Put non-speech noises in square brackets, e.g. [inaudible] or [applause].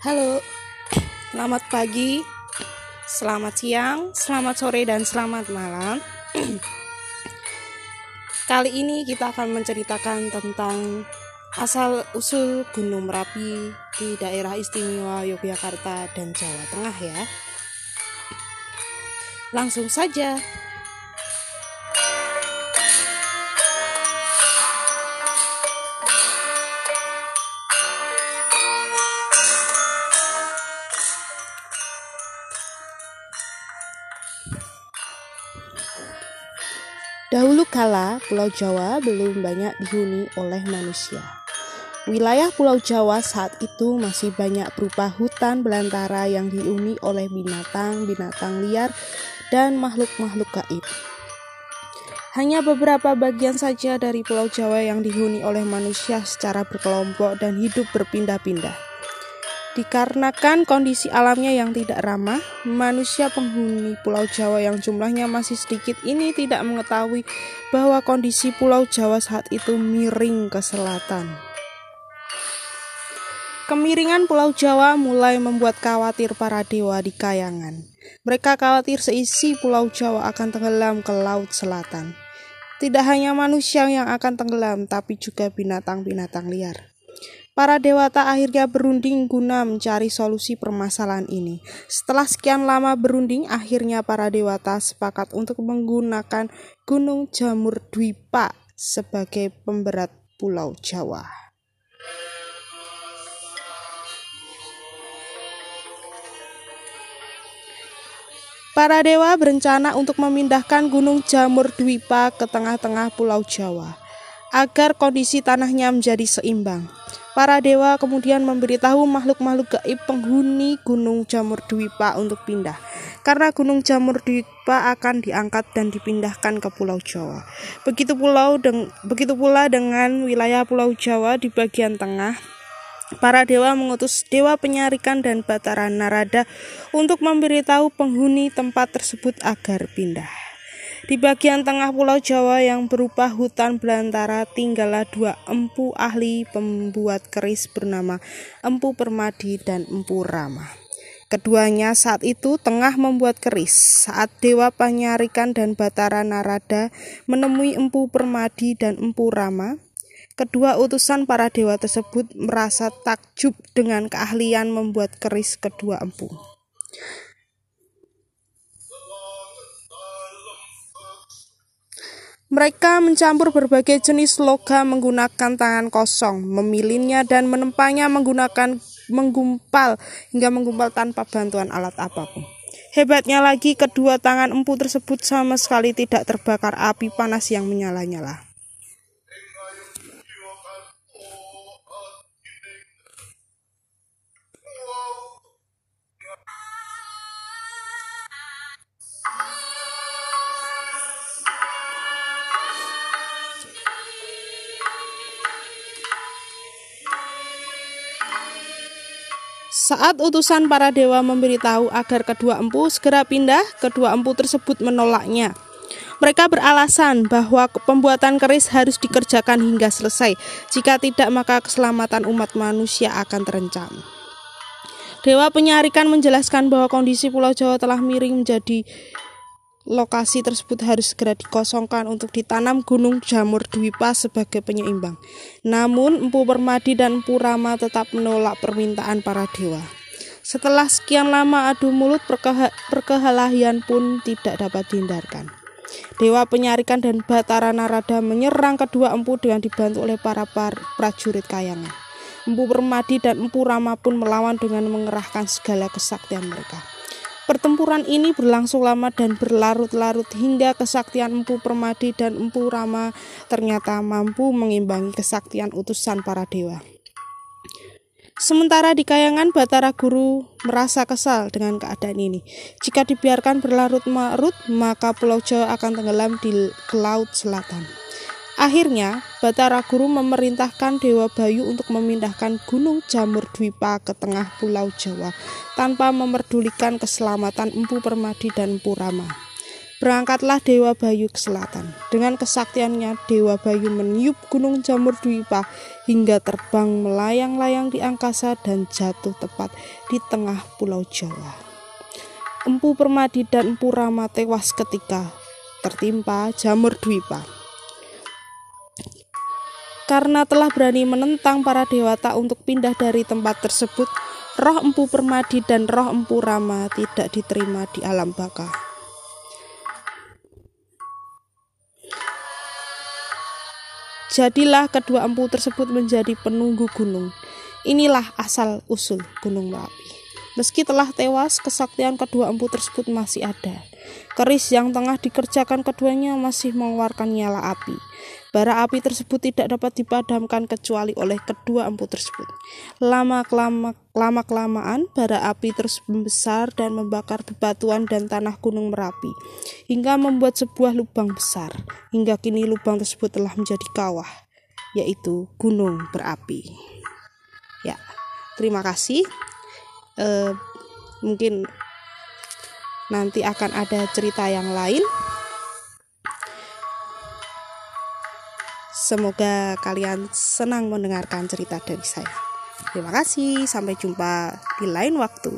Halo, selamat pagi, selamat siang, selamat sore, dan selamat malam. [clears throat] Kali ini kita akan menceritakan tentang asal-usul Gunung Merapi di daerah istimewa Yogyakarta dan Jawa Tengah ya. Langsung saja. Dahulu kala, Pulau Jawa belum banyak dihuni oleh manusia. Wilayah Pulau Jawa saat itu masih banyak berupa hutan belantara yang dihuni oleh binatang-binatang liar dan makhluk-makhluk gaib. Hanya beberapa bagian saja dari Pulau Jawa yang dihuni oleh manusia secara berkelompok dan hidup berpindah-pindah. Dikarenakan kondisi alamnya yang tidak ramah, manusia penghuni Pulau Jawa yang jumlahnya masih sedikit ini tidak mengetahui bahwa kondisi Pulau Jawa saat itu miring ke selatan. Kemiringan Pulau Jawa mulai membuat khawatir para dewa di kayangan. Mereka khawatir seisi Pulau Jawa akan tenggelam ke Laut Selatan. Tidak hanya manusia yang akan tenggelam, tapi juga binatang-binatang liar. Para dewata akhirnya berunding guna mencari solusi permasalahan ini. Setelah sekian lama berunding, akhirnya para dewata sepakat untuk menggunakan Gunung Jamur Dwipa sebagai pemberat Pulau Jawa. Para dewa berencana untuk memindahkan Gunung Jamur Dwipa ke tengah-tengah Pulau Jawa agar kondisi tanahnya menjadi seimbang. Para dewa kemudian memberitahu makhluk-makhluk gaib penghuni Gunung Jamur Dwipa untuk pindah. Karena Gunung Jamur Dwipa akan diangkat dan dipindahkan ke Pulau Jawa. Begitu pulau deng begitu pula dengan wilayah Pulau Jawa di bagian tengah. Para dewa mengutus dewa penyarikan dan Batara Narada untuk memberitahu penghuni tempat tersebut agar pindah. Di bagian tengah pulau Jawa yang berupa hutan belantara tinggallah dua empu ahli pembuat keris bernama Empu Permadi dan Empu Rama. Keduanya saat itu tengah membuat keris saat Dewa Panyarikan dan Batara Narada menemui Empu Permadi dan Empu Rama. Kedua utusan para dewa tersebut merasa takjub dengan keahlian membuat keris kedua empu. Mereka mencampur berbagai jenis logam menggunakan tangan kosong, memilihnya dan menempanya menggunakan menggumpal hingga menggumpal tanpa bantuan alat apa pun. Hebatnya lagi, kedua tangan empu tersebut sama sekali tidak terbakar api panas yang menyala-nyala. Saat utusan para dewa memberitahu agar kedua empu segera pindah, kedua empu tersebut menolaknya. Mereka beralasan bahwa pembuatan keris harus dikerjakan hingga selesai. Jika tidak, maka keselamatan umat manusia akan terancam. Dewa penyarikan menjelaskan bahwa kondisi Pulau Jawa telah miring menjadi lokasi tersebut harus segera dikosongkan untuk ditanam Gunung Jamur Dwipa sebagai penyeimbang. Namun Empu Permadi dan Empu Rama tetap menolak permintaan para dewa. Setelah sekian lama adu mulut, perkelahian pun tidak dapat dihindarkan. Dewa Penyarikan dan Batara Narada menyerang kedua empu dengan dibantu oleh para prajurit kayangan. Empu Permadi dan Empu Rama pun melawan dengan mengerahkan segala kesaktian mereka. Pertempuran ini berlangsung lama dan berlarut-larut hingga kesaktian Empu Permadi dan Empu Rama ternyata mampu mengimbangi kesaktian utusan para dewa. Sementara di Kayangan, Batara Guru merasa kesal dengan keadaan ini. Jika dibiarkan berlarut-larut, maka Pulau Jawa akan tenggelam di Laut Selatan. Akhirnya, Batara Guru memerintahkan Dewa Bayu untuk memindahkan Gunung Jamur Dwipa ke tengah Pulau Jawa tanpa memerdulikan keselamatan Empu Permadi dan Empu Rama. Berangkatlah Dewa Bayu ke selatan. Dengan kesaktiannya, Dewa Bayu meniup Gunung Jamur Dwipa hingga terbang melayang-layang di angkasa dan jatuh tepat di tengah Pulau Jawa. Empu Permadi dan Empu Rama tewas ketika tertimpa Jamur Dwipa. Karena telah berani menentang para dewata untuk pindah dari tempat tersebut, roh Empu Permadi dan roh Empu Rama tidak diterima di alam baka. Jadilah kedua empu tersebut menjadi penunggu gunung. Inilah asal usul Gunung Merapi. Meski telah tewas, kesaktian kedua empu tersebut masih ada. Keris yang tengah dikerjakan keduanya masih mengeluarkan nyala api. Bara api tersebut tidak dapat dipadamkan kecuali oleh kedua empu tersebut. Lama kelama lama kelamaan bara api terus membesar dan membakar bebatuan dan tanah gunung Merapi hingga membuat sebuah lubang besar. Hingga kini lubang tersebut telah menjadi kawah, yaitu gunung berapi. Ya, terima kasih. Uh, mungkin nanti akan ada cerita yang lain. Semoga kalian senang mendengarkan cerita dari saya. Terima kasih, sampai jumpa di lain waktu.